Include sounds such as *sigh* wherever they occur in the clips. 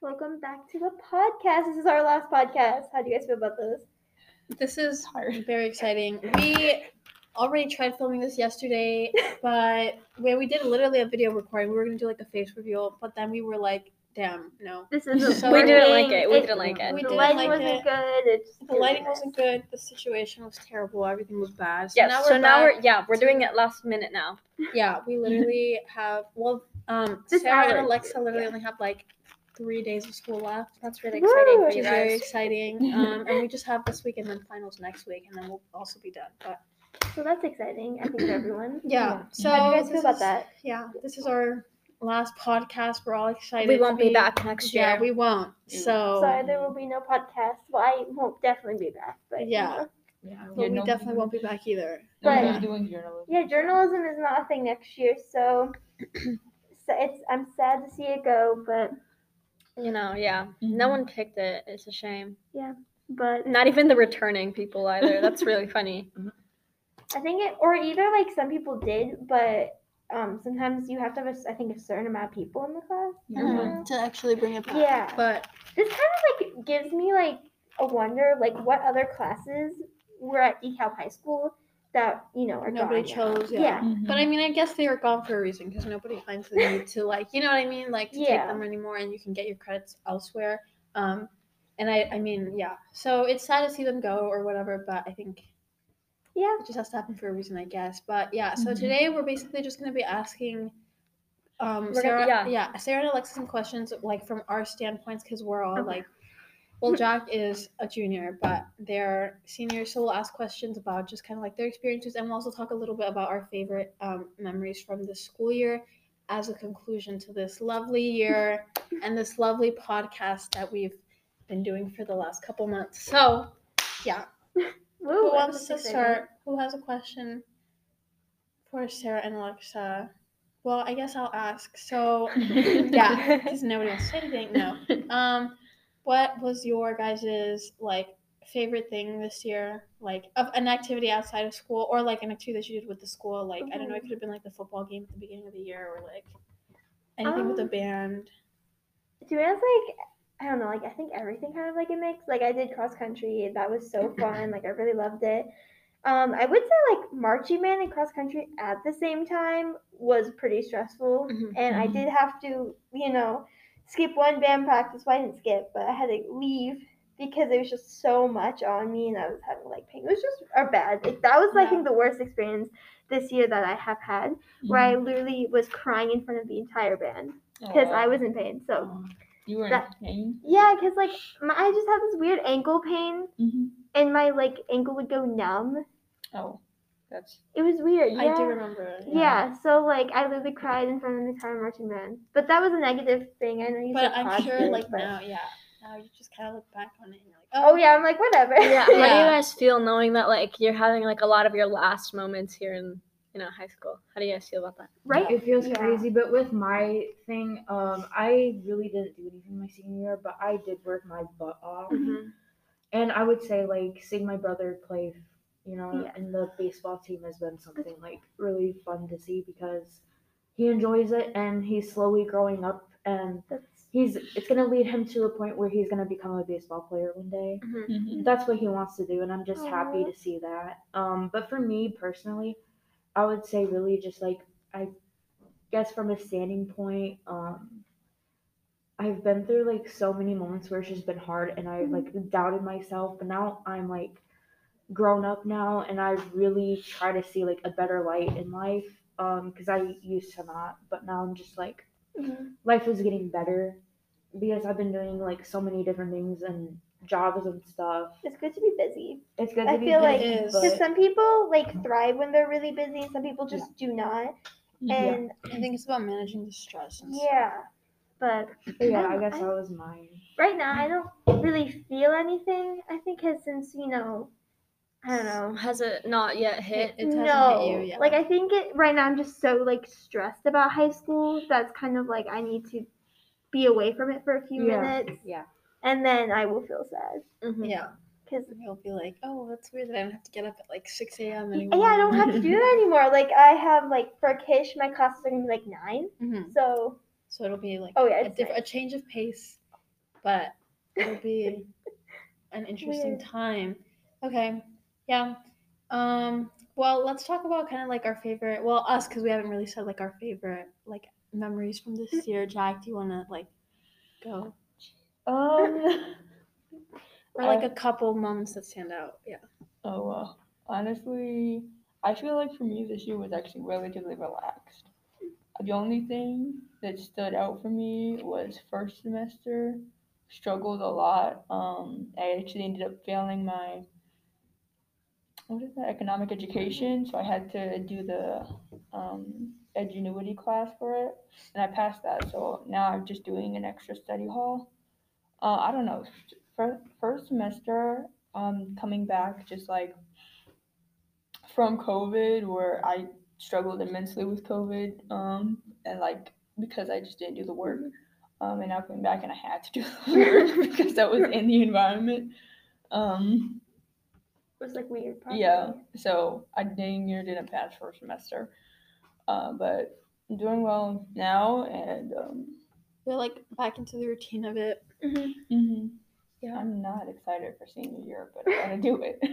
Welcome back to the podcast. This is our last podcast. How do you guys feel about this? This is *laughs* very exciting. We already tried filming this yesterday, *laughs* but when we did literally a video recording, we were gonna do like a face reveal, but then we were like, damn, no. This isn't So we didn't like it. We didn't like it. We the didn't lighting like wasn't it. good. It's The lighting wasn't good, the situation was terrible, everything was bad. So Yes. now so we're now we're yeah we're to- doing it last minute now. Yeah, we literally have well um Just Sarah and. Alexa literally Yeah. only have like three days of school left. That's really exciting for Which you is very guys. exciting. Um and *laughs* we just have this week and then finals next week and then we'll also be done. But So that's exciting, I think, for everyone. *clears throat* yeah. So How do you guys feel this about is- that? Yeah, this is our last podcast. We're all excited. We to won't be back next year. Yeah, we won't. Mm. So Sorry, there will be no podcast. Well, I won't definitely be back, but you Yeah. know. Yeah, but we definitely won't be back either. But- Nobody's doing journalism. Yeah, journalism is not a thing next year, so, so *clears throat* it's I'm sad to see it go, but You know, yeah. No one picked it. It's a shame. Yeah. But Not even the returning people either. That's really *laughs* funny. I think it or either like some people did, but um sometimes you have to have a, s- I think a certain amount of people in the class. Mhm. To actually bring it back. Yeah. But This kind of like gives me like a wonder like what other classes were at DeKalb High School that you know are nobody gone now. chose. Yeah. Yeah. Mhm. But I mean, I guess they were gone for a reason because nobody finds the need to like, you know what I mean, like to Yeah. take them anymore, and you can get your credits elsewhere. Um, and I, I mean, yeah. So it's sad to see them go or whatever, but I think Yeah. it just has to happen for a reason, I guess. But yeah, so Mhm. today we're basically just gonna be asking, um, We're Sarah, gonna- yeah. Sarah and Alexa some questions like from our standpoints because we're all Okay. like, well, Jack is a junior, but they're seniors, so we'll ask questions about just kind of like their experiences, and we'll also talk a little bit about our favorite um, memories from this school year as a conclusion to this lovely year *laughs* and this lovely podcast that we've been doing for the last couple months. So, yeah, *laughs* Woo, who wants to start? Who has a question for Sarah and Alexa? Well, I guess I'll ask. So, *laughs* yeah, because nobody wants to say anything. No. Um, what was your guys's like favorite thing this year? Like of an activity outside of school, or like an activity that you did with the school? Like I don't know, it could have been like the football game at the beginning of the year, or like anything with the Um, band. To be honest, like I don't know, like I think everything kind of like a mix. Like I did cross country, that was so fun. Like I really loved it. Um, I would say like marching band and cross country at the same time was pretty stressful, Mhm. and I Mhm. did have to, you know, skip one band practice. Well, I didn't skip, but I had to leave because it was just so much on me, and I was having like pain. It was just a bad. Like, that was I think the worst experience this year that I have had, where I literally was crying in front of the entire band because I was in pain. So. Aw. You were that- in pain. Yeah, because like my, I just have this weird ankle pain, Mm-hmm. and my like ankle would go numb. Oh, that's. It was weird. Yeah. I do remember. Yeah, so like I literally cried in front of the entire marching band, but that was a negative thing. I know you But said I'm sure, positive, like but- now, yeah, now you just kind of look back on it and you're like, Oh yeah, I'm like whatever. yeah. How do you guys feel knowing that like you're having like a lot of your last moments here in you know high school? How do you guys feel about that? right. It feels Yeah. crazy, but with my thing, um, I really didn't do anything my senior year, but I did work my butt off, Mhm. and I would say like seeing my brother play, you know, Yeah. in the baseball team has been something like really fun to see because he enjoys it and he's slowly growing up and That's he's it's gonna lead him to a point where he's gonna become a baseball player one day. Mm-hmm. That's what he wants to do, and I'm just happy to see that. Um, but for me personally, I would say really just like I guess from a standing point, um, I've been through like so many moments where it's just been hard, and I like doubted myself. But now I'm like grown up now, and I really try to see like a better light in life. Um, because I used to not, but now I'm just like Mhm. life is getting better because I've been doing like so many different things and jobs and stuff. it's good to be busy. It's good to I be feel busy, It is. Because but some people like thrive when they're really busy, and some people just do not. And I think it's about managing the stress. And yeah, but but yeah, I I guess I- that was mine. right now I don't really feel anything. I think because since you know, I don't know. Has it not yet hit? It hasn't no, hit you yet. like I think it right now. I'm just so like stressed about high school. That's kind of like I need to be away from it for a few Yeah, minutes, yeah. and then I will feel sad Mhm. yeah, because you'll be like, oh, that's weird that I don't have to get up at like 6 a.m. yeah. I don't have to do that *laughs* anymore. Like I have like for Kish, my classes are gonna be like nine. Mhm. So So it'll be like Oh, yeah, a, diff- nice. a change of pace. but it'll be *laughs* an interesting Weird. time. Okay, yeah. Um. Well, let's talk about kind of like our favorite. Well, us because we haven't really said like our favorite like memories from this year. *laughs* Jack, do you want to like go Um. *laughs* or like a couple moments that stand out? Yeah. Oh well. Honestly, I feel like for me this year was actually relatively relaxed. The only thing that stood out for me was first semester. Struggled a lot. Um, I actually ended up failing my what is that economic education, so I had to do the um, Edgenuity class for it, and I passed that. So now I'm just doing an extra study hall. Uh, I don't know. For first semester, um, coming back just like from COVID, where I struggled immensely with COVID, um, and like because I just didn't do the work, um, and now coming back and I had to do the *laughs* work because I was in the environment. Um, was like weird. Probably. yeah, so I dang near didn't pass first semester, uh, but I'm doing well now, and um, We're like back into the routine of it. Mhm. yeah, I'm not excited for senior year, but I gotta do it. *laughs*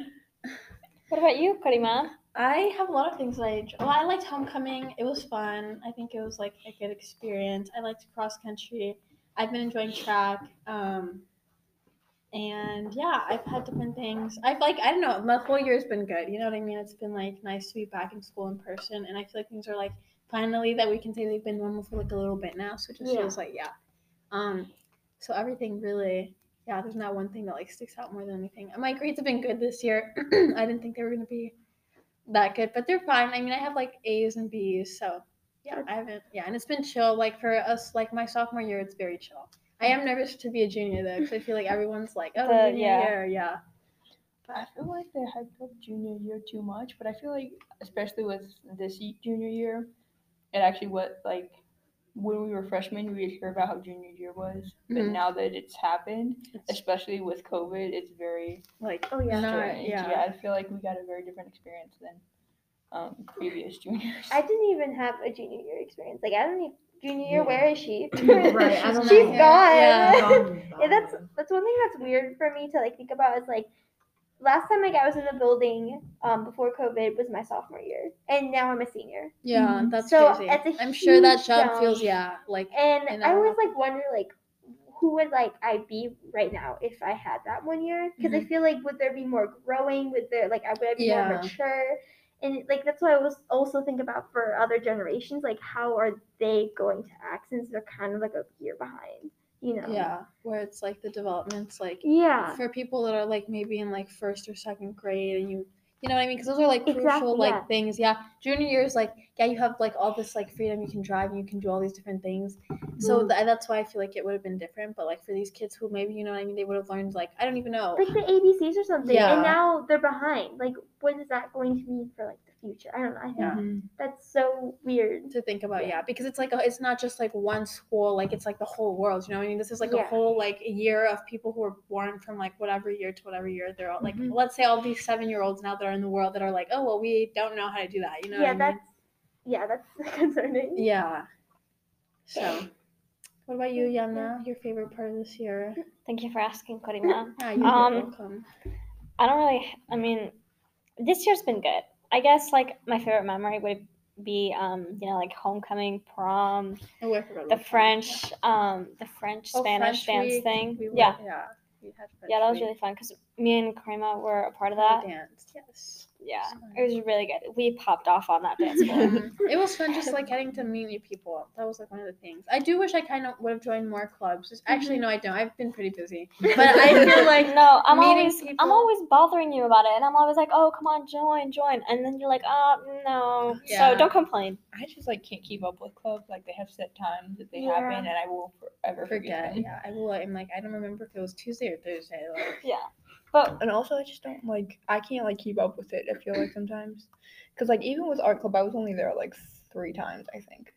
What about you, Karima? I have a lot of things that I enjoy. Well, I liked homecoming. It was fun. I think it was like a good experience. I liked cross country. I've been enjoying track. Um, and yeah, I've had different things. I've like I don't know. My whole year's been good. You know what I mean? It's been like nice to be back in school in person, and I feel like things are like finally that we can say they've been normal for like a little bit now. So it just Yeah. feels like yeah. Um, so everything really yeah. There's not one thing that like sticks out more than anything. And my grades have been good this year. *clears throat* I didn't think they were gonna be that good, but they're fine. I mean, I have like A's and B's, so yeah, I haven't. Yeah, and it's been chill. Like for us, like my sophomore year, it's very chill. I am nervous to be a junior though, because I feel like everyone's like, oh, The- junior yeah. year, yeah. But I feel like they hyped up junior year too much, but I feel like, especially with this junior year, it actually what like when we were freshmen, we'd hear about how junior year was, but Mhm. now that it's happened, It's especially with COVID, it's very like, Oh yeah. Not- strange. yeah. I feel like we got a very different experience than um, previous juniors. I didn't even have a junior year experience. Like I don't even junior year. Yeah. Where is she? *clears throat* Right, I *laughs* don't She's know. gone. Yeah. *laughs* Yeah, that's that's one thing that's weird for me to like think about is like last time like I was in the building um before COVID was my sophomore year, and now I'm a senior. yeah, Mhm. that's So, crazy. it's a I'm sure that huge jump jump. feels yeah, like And I I, always like wonder like who would like I be right now if I had that one year? Because I feel like would there be more growing? Would there like I would I be Yeah. more mature? And like that's what I was also think about for other generations. Like how are they going to act since they're kind of like a year behind? You know? yeah, where it's like the developments like Yeah. for people that are like maybe in like first or second grade and you you know what I mean because those are like crucial Exactly, like yeah. things yeah junior year is like yeah you have like all this like freedom you can drive you can do all these different things so Mm-hmm. th- that's why I feel like it would have been different but like for these kids who maybe you know what I mean they would have learned like I don't even know Like the ABCs or something, Yeah. and now they're behind. Like, what is that going to mean for like the future? I don't know. I think Yeah. Mhm. that's so weird. to think about yeah because it's like a, it's not just like one school like it's like the whole world you know what I mean this is like a whole like year of people who are born from like whatever year to whatever year they're all like Mm-hmm. Mhm. let's say all these seven year olds now that are in the world that are like oh well we don't know how to do that you know yeah, what I mean? that's yeah, that's *laughs* concerning. Yeah. So, what about you, Yamna? Your favorite part of this year? Thank you for asking, Karima. Yeah, you're Um, welcome. I don't really. I mean, this year's been good. I guess like my favorite memory would be, um, you know, like homecoming, prom, Oh, the French, um, the French Oh, Spanish French dance week. thing. We were- yeah, yeah. We had yeah, that was week. really fun because me and Karima were a part of We that. danced, yes. Yeah, fun. it was really good. We popped off on that dance floor. *laughs* *laughs* It was fun just like getting to meet new people. That was like one of the things. I do wish I kind of would have joined more clubs. Just- Actually, mm-hmm. no, I don't. I've been pretty busy. *laughs* But I feel like no, I'm meeting always people- I'm always bothering you about it, and I'm always like, oh, come on, join, join, and then you're like, oh, no. Yeah. So don't complain. I just like can't keep up with clubs. Like they have set times that they Yeah. happen, and I will forever forget. forget. Yeah, I will. I'm like, I don't remember if it was Tuesday or Thursday. Like, Yeah, but And also, I just don't like. I can't like keep up with it. I feel like sometimes, because like even with art club, I was only there like three times. I think.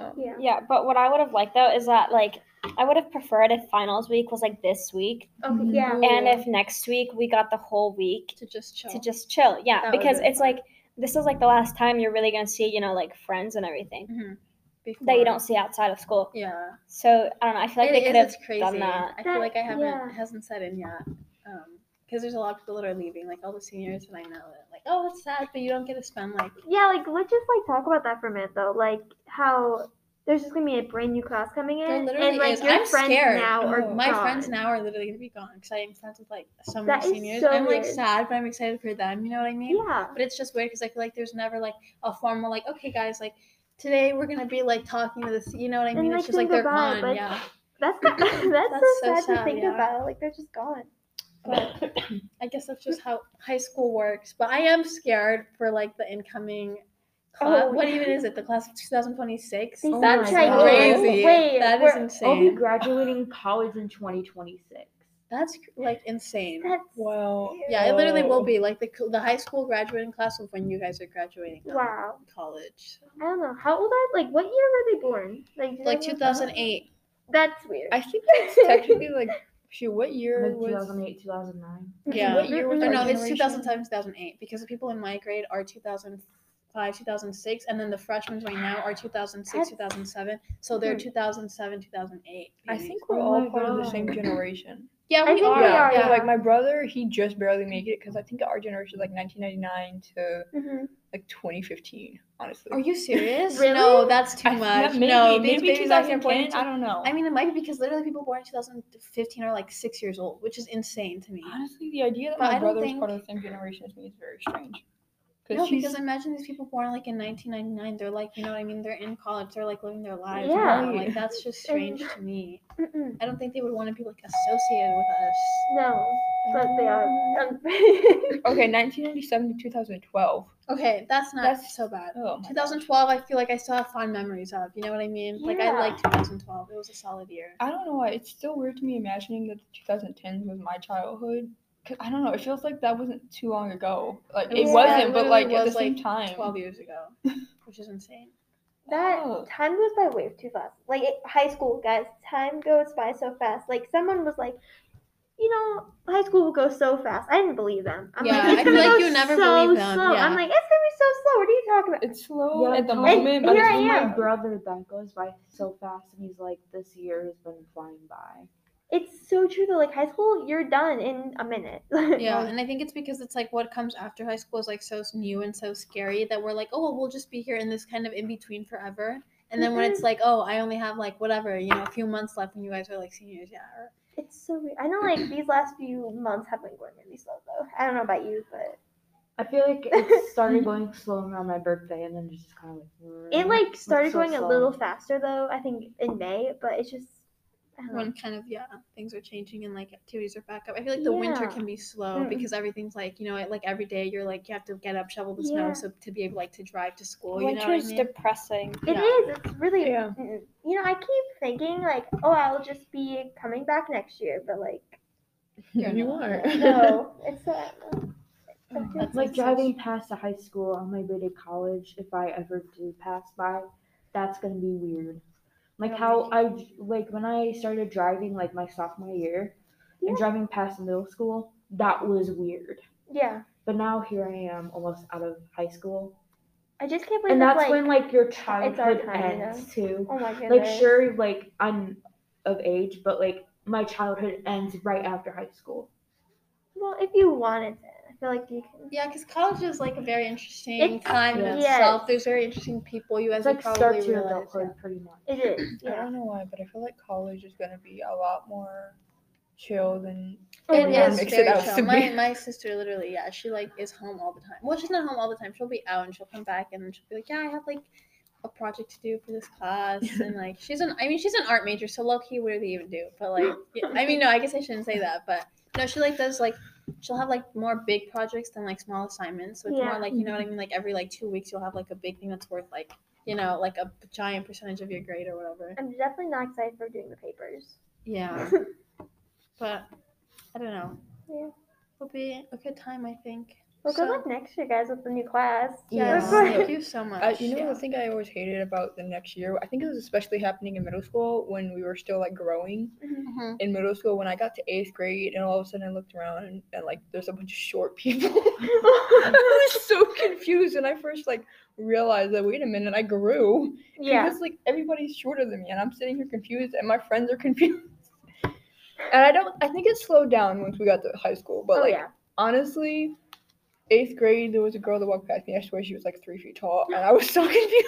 Um, Yeah. yeah, but what I would have liked though is that like I would have preferred if finals week was like this week, Okay. Mhm. Yeah. and if next week we got the whole week to just chill. to just chill. Yeah, That because it's fun. like this is like the last time you're really gonna see you know like friends and everything. Mhm. before. that you don't see outside of school. Yeah. So I don't know. I feel like It they could have crazy. done that. I feel like I haven't yeah. hasn't set in yet. Um, because there's a lot of people that are leaving, like all the seniors that I know that like, oh, it's sad, but you don't get to spend like Yeah, like let's just like talk about that for a minute though. Like how there's just gonna be a brand new class coming in, literally and like is. your I'm friends scared. now are Oh. my gone. friends now are literally gonna be gone because I am friends with like so That many is seniors. so I'm like weird. sad, but I'm excited for them. You know what I mean? Yeah, But it's just weird because I feel like there's never like a formal like, okay, guys, like today we're gonna be like talking to this. You know what I And, mean? like, it's just like they're goodbye, gone. Yeah. that's that's, *laughs* that's, That's so so sad, to think yeah. about. Like they're just gone. But *coughs* I guess that's just how high school works. But I am scared for like the incoming class. Oh, what yeah. even is it? The class of 2026? They That's said God. crazy. Oh, wait, that is we're- I'll be graduating *sighs* college in 2026. That's like insane. That's Well, Yeah, it literally will Oh. be like the the high school graduating class of when you guys are graduating wow. college. I don't know how old are like what year were they born? Like Like 2008. That's weird. I think that's technically like *laughs* shoot. What year Like was? 2008, 2009. Yeah. What year was Or our no, it's generation? 2007, 2008 because the people in my grade are 2005, 2006, and then the freshmen right now are 2006, That's- 2007. So they're Hmm. 2007, 2008. I think we're Oh all my part of the same generation. Yeah, I we think are. we yeah, yeah. like my brother, he just barely made it because I think our generation is like 1999 to hmm like 2015. Honestly, Are you serious? *laughs* Really? No, that's too I, much. maybe no, these maybe babies I 2010. I don't know. I mean, it might be because literally people born in 2015 are like six years old, which is insane to me. Honestly, the idea that But my don't brother was think- part of the same generation as me is very strange. No, he's- because imagine these people born like in 1999. They're like, you know what I mean? They're in college. They're like living their lives. Yeah. know? Like that's just strange to me. Mm-mm. I don't think they would want to be like associated with us. No, but they are. Um, okay, 1997 to 2012. Okay, that's not That's- so bad. Oh, my gosh. 2012, I feel like I still have fond memories of. You know what I mean? Yeah. Like I Yeah. like 2012. It was a solid year. I don't know why. It's still weird to me imagining that the 2010s was my childhood. Cause I don't know. It feels like that wasn't too long ago. Like it was- wasn't, but literally like at the same like, time. 12 years ago, *laughs* which is insane. that Oh. time goes by way too fast. Like it, high school, guys, time goes by so fast. Like someone was like, you know, high school will go so fast. I didn't believe them. I'm Yeah, like, it's I feel gonna like go you never so believe them, Slow. yeah. I'm like, it's gonna be so slow. What are you talking about? It's slow Yeah, at the tell- moment, And but here it's I am. my brother that goes by so fast, and he's like, "This year has been flying by." It's so true though. Like high school, you're done in a minute. *laughs* Yeah, and I think it's because it's like what comes after high school is like so new and so scary that we're like, oh, well, we'll just be here in this kind of in between forever. And then when it's mm-hmm. like, oh, I only have like whatever, you know, a few months left when you guys are like seniors, yeah. Or, It's so weird. I know, like these last few months have been going really slow though. I don't know about you, but I feel like it *laughs* started going slow around my birthday, and then just kind of like. it like started so going a little faster though. I think in May, but it's just. I don't when kind of yeah, things are changing and like activities are back up. I feel like the winter can be slow Mm. because everything's like you know like every day you're like you have to get up, shovel the Yeah. snow, so to be able like to drive to school. You know Winter I is mean? depressing. It Yeah. is. It's really. Yeah. mm, You know, I keep thinking like, oh, I'll just be coming back next year, but like, You're *laughs* you are. no, *laughs* it's uh, *laughs* no. Oh, It's that's like such- driving past a high school on my way to college. If I ever do pass by, that's gonna be weird. Like how I like when I started driving like my sophomore year Yeah. and driving past middle school, that was weird. Yeah, But now here I am, almost out of high school, I just can't believe and that's like. when like your childhood ends too. oh my goodness. Like sure, like I'm of age, but like my childhood ends right after high school. Well, if you wanted to, feel like you can. Yeah, because college is like a very interesting It's- time in itself. There's very interesting people you guys It's would like probably start to realize. adulthood, pretty much. It is. *clears throat* Yeah. I don't know why, but I feel like college is gonna be a lot more chill than Oh, It yeah. makes it very out chill. My *laughs* my sister literally, yeah, she like is home all the time. Well, she's not home all the time. She'll be out and she'll come back and she'll be like, yeah, I have like a project to do for this class *laughs* and like she's an I mean she's an art major, so low key what do they even do? But like, yeah, *laughs* I mean no, I guess I shouldn't say that, but no, she like does like she'll have like more big projects than like small assignments. So it's Yeah. more like you know what I mm-hmm. mean. Like every like two weeks you'll have like a big thing that's worth like you know like a giant percentage of your grade or whatever. I'm definitely not excited for doing the papers. Yeah, *laughs* but I don't know. Yeah. It'll be a good time, I think. Well, good So- luck next year, guys, with the new class. Yeah. We're Thank you *laughs* so much. I, you know yeah. the thing I always hated about the next year? I think it was especially happening in middle school when we were still like growing. Mhm. In middle school, when I got to eighth grade, and all of a sudden I looked around and, and like there's a bunch of short people. *laughs* I was so confused when I first like realized that wait a minute, I grew. yeah. Because like everybody's shorter than me, and I'm sitting here confused, and my friends are *laughs* confused. And I don't. I think it slowed down once we got to high school. But oh like yeah. honestly, eighth grade, there was a girl that walked past me. I swear she was like three feet tall, and I was so *laughs* confused.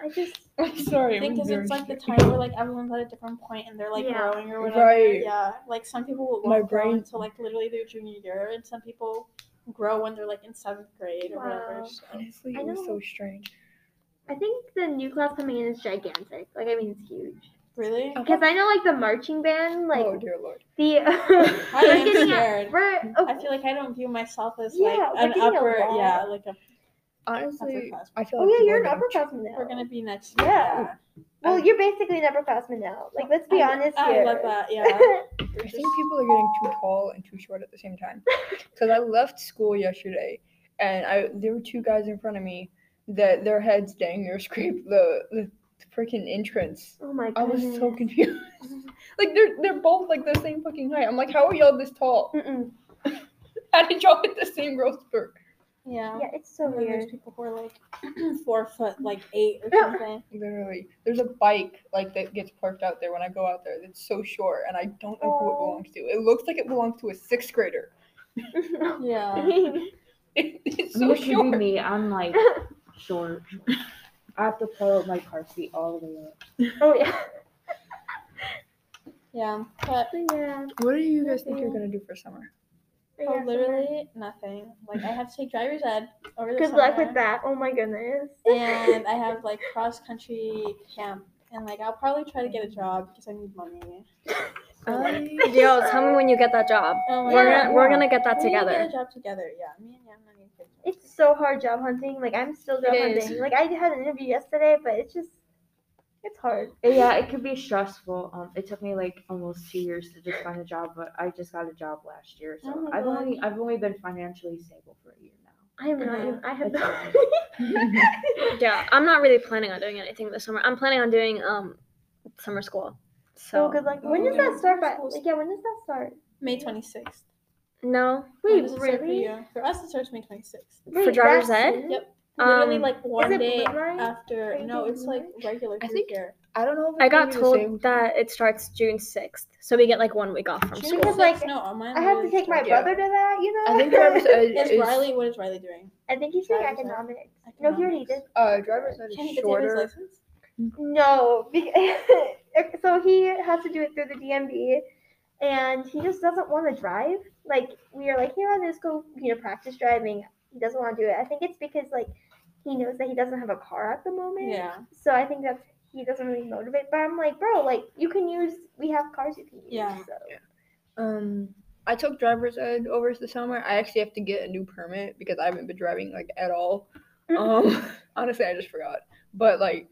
I just *laughs* I'm sorry. I think because it's like the time where like everyone's at a different point and they're like Yeah. growing or whatever. Right. Yeah. Like some people will My won't grow brain- until like literally their junior year, and some people grow when they're like in seventh grade or whatever. Wow. So. Honestly, I it was know. so strange. I think the new class coming in is gigantic. Like I mean, it's huge. Really? Because I know like the marching band, like oh dear lord. the. *laughs* I *laughs* we're am getting a- scared. we're oh, I feel like I don't view myself as Yeah, like we're an upper, lot. yeah, like a. Honestly, I feel oh yeah, you're an getting too- upperclassman now. We're gonna be next year. Yeah. Well, um, you're basically an upperclassman now. Like let's be I- honest I here. love that. Yeah. *laughs* I think people are getting too tall and too short at the same time. Because I left school yesterday, and I there were two guys in front of me that their heads dang near scraped the the freaking entrance. oh my god. I was so confused. *laughs* like they're they're both like the same fucking height. I'm like, how are y'all this tall? Mm-mm. *laughs* How did y'all hit the same growth spurt? Yeah. Yeah, it's so weird. there's people who are like *clears throat* four foot, like eight or Yeah. something. *laughs* Literally, there's a bike like that gets parked out there when I go out there. That's so short, and I don't know who it belongs to. It looks like it belongs to a sixth grader. Yeah. It, it's I mean, so it could be short. me. I'm like short. I have to pull up my car seat all the way up. oh yeah. *laughs* Yeah. But Yeah. What do you guys think you're gonna do for summer? Oh, yeah, oh, summer. literally nothing. Like I have to take driver's ed over the Good summer. luck with that. Oh my goodness. And I have like *laughs* cross country camp, and like I'll probably try to get a job because I need money. *laughs* Yo, tell me when you get that job. Oh We're Yeah. gonna we're gonna get that We together. Get a job together. Yeah. Me and Yamna need to get a job It's so hard job hunting. Like I'm still job It is. hunting. Like I had an interview yesterday, but it's just it's hard. Yeah, it could be stressful. Um, it took me like almost two years to just find a job, but I just got a job last year, so Oh I've God. only I've only been financially stable for a year now. I am not. Yeah. even- I have It's no. *laughs* Yeah, I'm not really planning on doing anything this summer. I'm planning on doing um summer school. So So good luck. When Oh, does yeah. that start? By like, yeah, when does that start? May twenty sixth. No, Wait, really? For, for us, it starts May twenty sixth. Wait, driver's ed? Yep. Literally Um, like one day blue after. Are No, it's blue like regular I think- here. I don't know. If I got gonna be the told same- that it starts June sixth, so we get like one week off from June school. Because, like, no, I have to take my Yeah. brother to that. You know. I think driver's ed Is is Riley? What is Riley doing? I think he's doing driver's ed? economics. No, he already did. uh driver's ed Can he is his shorter. license? No, be- *laughs* so he has to do it through the DMV, and he just doesn't want to drive. Like we are like, here, I'll just go, you know, practice driving. He doesn't want to do it. I think it's because like he knows that he doesn't have a car at the moment. Yeah. So I think that's he doesn't really motivate. But I'm like, bro, like you can use. We have cars you can use. Yeah. So. Um, I took driver's ed over the summer. I actually have to get a new permit because I haven't been driving like at all. Um, *laughs* honestly, I just forgot. But like,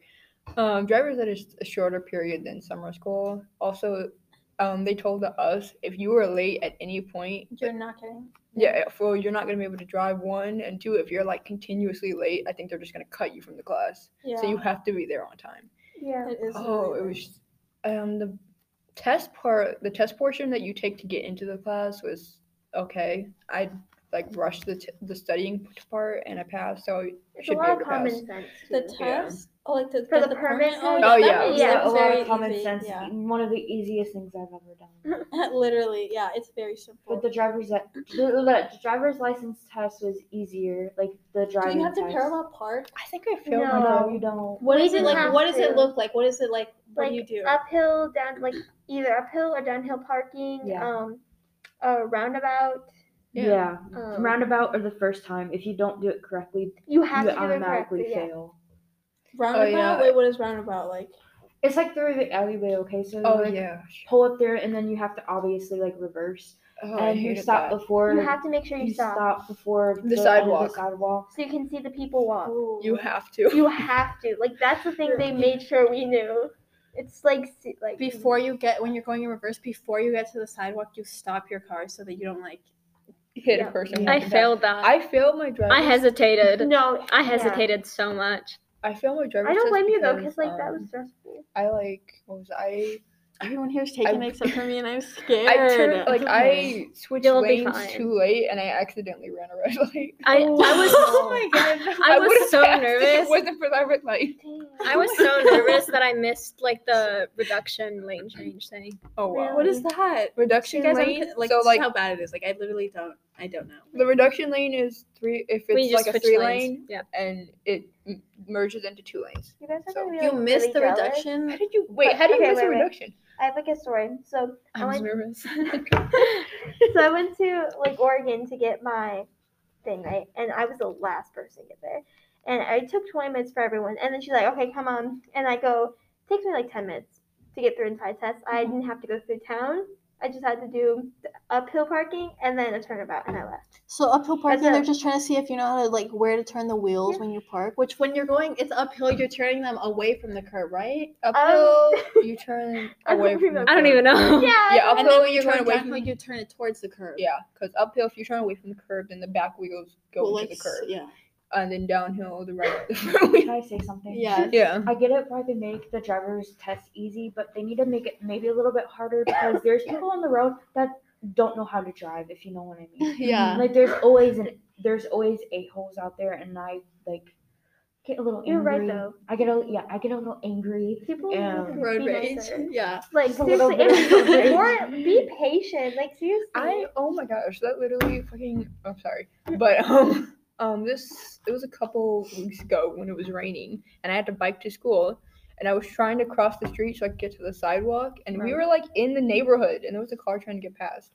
um, driver's ed is a shorter period than summer school. Also, um, they told us if you were late at any point, You're not getting. yeah, well, you're not gonna be able to drive. One and two, if you're like continuously late, I think they're just gonna cut you from the class. Yeah. So you have to be there on time. Yeah. It is. Oh, it was um the test part, the test portion that you take to get into the class was okay. I like rushed the t- the studying part and I passed, so I It's should a be lot able of to pass. common sense. The too. Yeah. test. Oh, like to For the the permit permit. Oh, yeah. Oh, that yeah. was- Yeah, a lot very of common easy, sense. Yeah. One of the easiest things I've ever done. *laughs* Literally, yeah. It's very simple. But the driver's the, the, the driver's license test was easier. Like the Do driving you have to test. parallel park? I think I failed my No. No, you don't. What We is it didn't like? have What does it to. look like? What is it like? What like do you do? uphill, down like either uphill or downhill parking. Yeah. Um, a roundabout. Yeah. Yeah. Um, Roundabout or the first time. If you don't do it correctly, You have you to do it automatically correctly. Yeah. fail. roundabout. yeah. Wait, what is roundabout like? It's like through the alleyway, okay? So Oh like, yeah. pull up there and then you have to obviously like reverse. Oh, I and you stop that. before You have to make sure you, you stop, stop before The end of sidewalk. The sidewalk. so you can see the people walk. You have to. You *laughs* have to. Like that's the thing they made sure we knew. It's like like Before you get when you're going in reverse, before you get to the sidewalk, you stop your car so that you don't like hit Yeah. a person. I failed that. I failed my driver's. I hesitated. *laughs* No, I yeah. hesitated so much. I failed my driver's. I don't blame you though, because, because like that was um, stressful. I like what was I? Everyone here's taking I- it except for me, and I'm scared. *laughs* I turned like oh I switched You'll lanes too late, and I accidentally ran a red *laughs* light. I, I oh was Oh my god. *laughs* I was so passed If nervous. it wasn't for that red light. I was so nervous that I missed like the reduction lane change thing. Oh wow. What is that? Reduction guys, lane. like, so like how bad it is. Like, I literally don't. I don't know. the reduction lane is three. If We it's just like a switched three lanes. lane, Yeah. and it m- merges into two lanes. You guys are So gonna be, You like, missed really the jealous. reduction. How did you wait? How do you Okay, miss a wait, wait. reduction? I have like a story. So I I was went nervous. *laughs* so *laughs* I went to like Oregon to get my thing, right? And I was the last person to get there. And I took 20 minutes for everyone. And then she's like, okay, come on. And I go, takes me like 10 minutes to get through entire test. I mm-hmm. didn't have to go through town. I just had to do the uphill parking and then a turnabout, and I left. So uphill parking, a- they're just trying to see if you know how to like where to turn the wheels Yeah. when you park. Which when you're going, it's uphill. You're turning them away from the curb, right? Um, uphill, *laughs* you turn away from. remember. the I don't even know. Yeah. Yeah, uphill when you you turn turn away from. you turn it towards the curb. Yeah, because uphill, if you turn away from the curb, then the back wheels go Well, into the curb, Yeah. And then downhill, the right, the. *laughs* Can I say something? Yeah. Yeah. I get it why they make the driver's test easy, but they need to make it maybe a little bit harder because *laughs* there's people on the road that don't know how to drive, if you know what I mean. *laughs* Yeah. Like there's always an there's always a holes out there, and I like get a little You're right, though. I get a yeah, I get a little angry. People Yeah. Road be rage. nicer. Yeah. Like It's a little seriously, bit of road and- rage. or be patient. Like seriously. I oh my gosh, that literally fucking. I'm sorry, but um um this it was a couple weeks ago when it was raining and I had to bike to school and I was trying to cross the street so I could get to the sidewalk and we were like in the neighborhood and there was a car trying to get past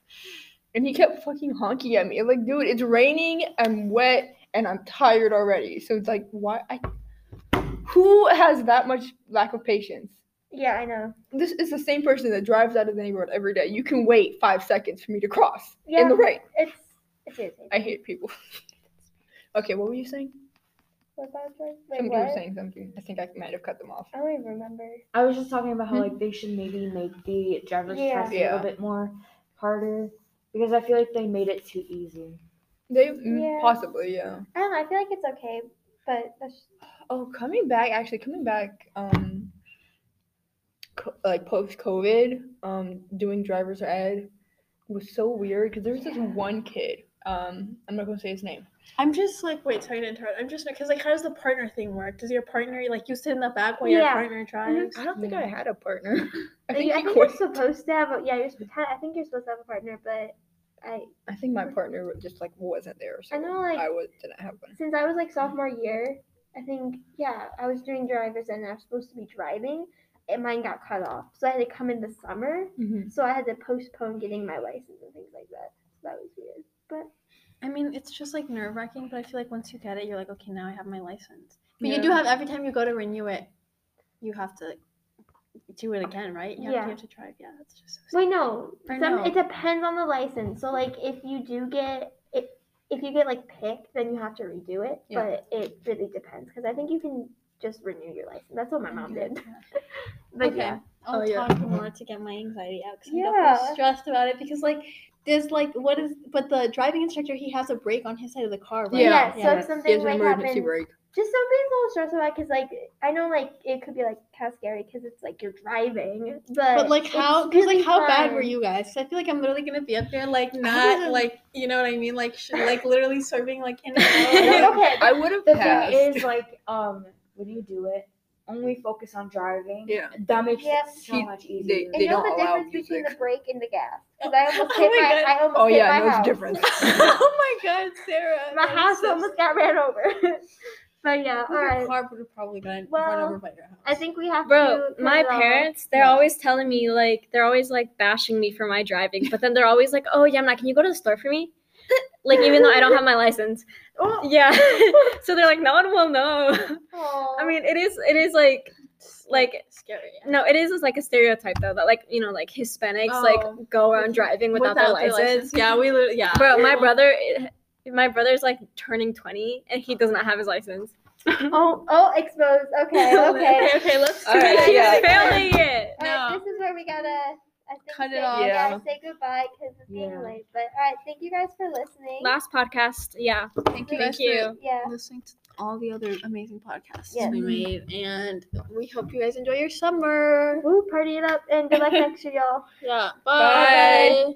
and he kept fucking honking at me like dude it's raining I'm wet and I'm tired already so it's like why I who has that much lack of patience yeah, I know. this is the same person that drives out of the neighborhood every day. You can wait five seconds for me to cross Yeah. in the rain. It's it's. I hate people. *laughs* okay, what were you saying? What about that? Wait, Somebody was what? saying something. I think I might have cut them off. I don't even remember. I was just talking about how Hmm. like they should maybe make the driver's Yeah. test a Yeah. little bit more harder because I feel like they made it too easy. They mm, Yeah. possibly, yeah. I don't know. I feel like it's okay, but that's Oh, coming back, actually coming back, um, co- like post COVID, um, doing driver's ed was so weird because there was this one kid. Um, I'm not gonna say his name. I'm just like, wait, sorry to interrupt. I'm just because like, how does the partner thing work? Does your partner like you sit in the back while your Yeah. partner drives? I don't think I had a partner. *laughs* I I think, you, I think you're supposed to have. A, yeah, you're. sp- I think you're supposed to have a partner, but I I think my partner just like wasn't there, so I know, like- I was didn't have one. since I was like sophomore year, I think yeah, I was doing drivers and I was supposed to be driving, and mine got cut off, so I had to come in the summer. Mm-hmm. So I had to postpone getting my license and things like that. So that was weird. But I mean, it's just like nerve wracking, but I feel like once you get it, you're like, okay, now I have my license. But you do have every time you go to renew it, you have to do it again, right? You have, Yeah. you have to drive. Yeah, that's just so wait, no, some know. it depends on the license. So like if you do get it, if you get like picked, then you have to redo it. Yeah. But it really depends because I think you can just renew your license. That's what my mom did. Yeah. *laughs* But okay. yeah, I'll Oh, yeah. more to get my anxiety out because I'm Yeah. stressed about it because like there's like what is but the driving instructor he has a brake on his side of the car, right? Yeah. So Yeah. if He something has an like emergency brake. just don't be a little stressed about because like I know like it could be like kind of scary because it's like you're driving, but But like how? Because really like how bad were you guys I feel like I'm literally gonna be up there like *laughs* not like you know what I mean like sh- like *laughs* literally serving like in and *laughs* out. okay, I would have The passed. thing is, like, um, when you do it, only focus on driving. Yeah. That makes Yeah. it so He- much they- easier. and they you know don't the allow difference between the brake and the gas because I almost *laughs* Oh hit my my, God. I almost Oh hit yeah, my no house. difference. *laughs* oh my god, Sarah! my house so almost got ran over. *laughs* but yeah, all right. Your car would have probably gotten run Well, over by your house. I think we have Bro, to. my cut off. parents, they're Yeah. always telling me like they're always like bashing me for my driving, but then they're always like, "Oh, Yamna, can you go to the store for me?" Like even though I don't have my license. Oh, Yeah. so they're like, "No one will know." aw. I mean, it is it is like like scary. yeah. no, it is just like a stereotype though that like, you know, like Hispanics Oh. like go around driving without, their their license. Yeah, we literally yeah. Bro, my brother eh, my brother's like turning 20 and he does not have his license. *laughs* oh, oh, exposed. Okay, *laughs* okay. okay, okay, let's All right, He's yeah. failing it. All right, No. this is where we gotta I think Cut it say, off. Yeah, Yeah. say goodbye because it's getting Yeah. late. But all right, thank you guys for listening. Last podcast. Yeah. Thank you Thank you. for yeah. listening to all the other amazing podcasts Yes. we made, and we hope you guys enjoy your summer. Woo, party it up and good luck *laughs* next year, y'all. Yeah. Bye. Bye.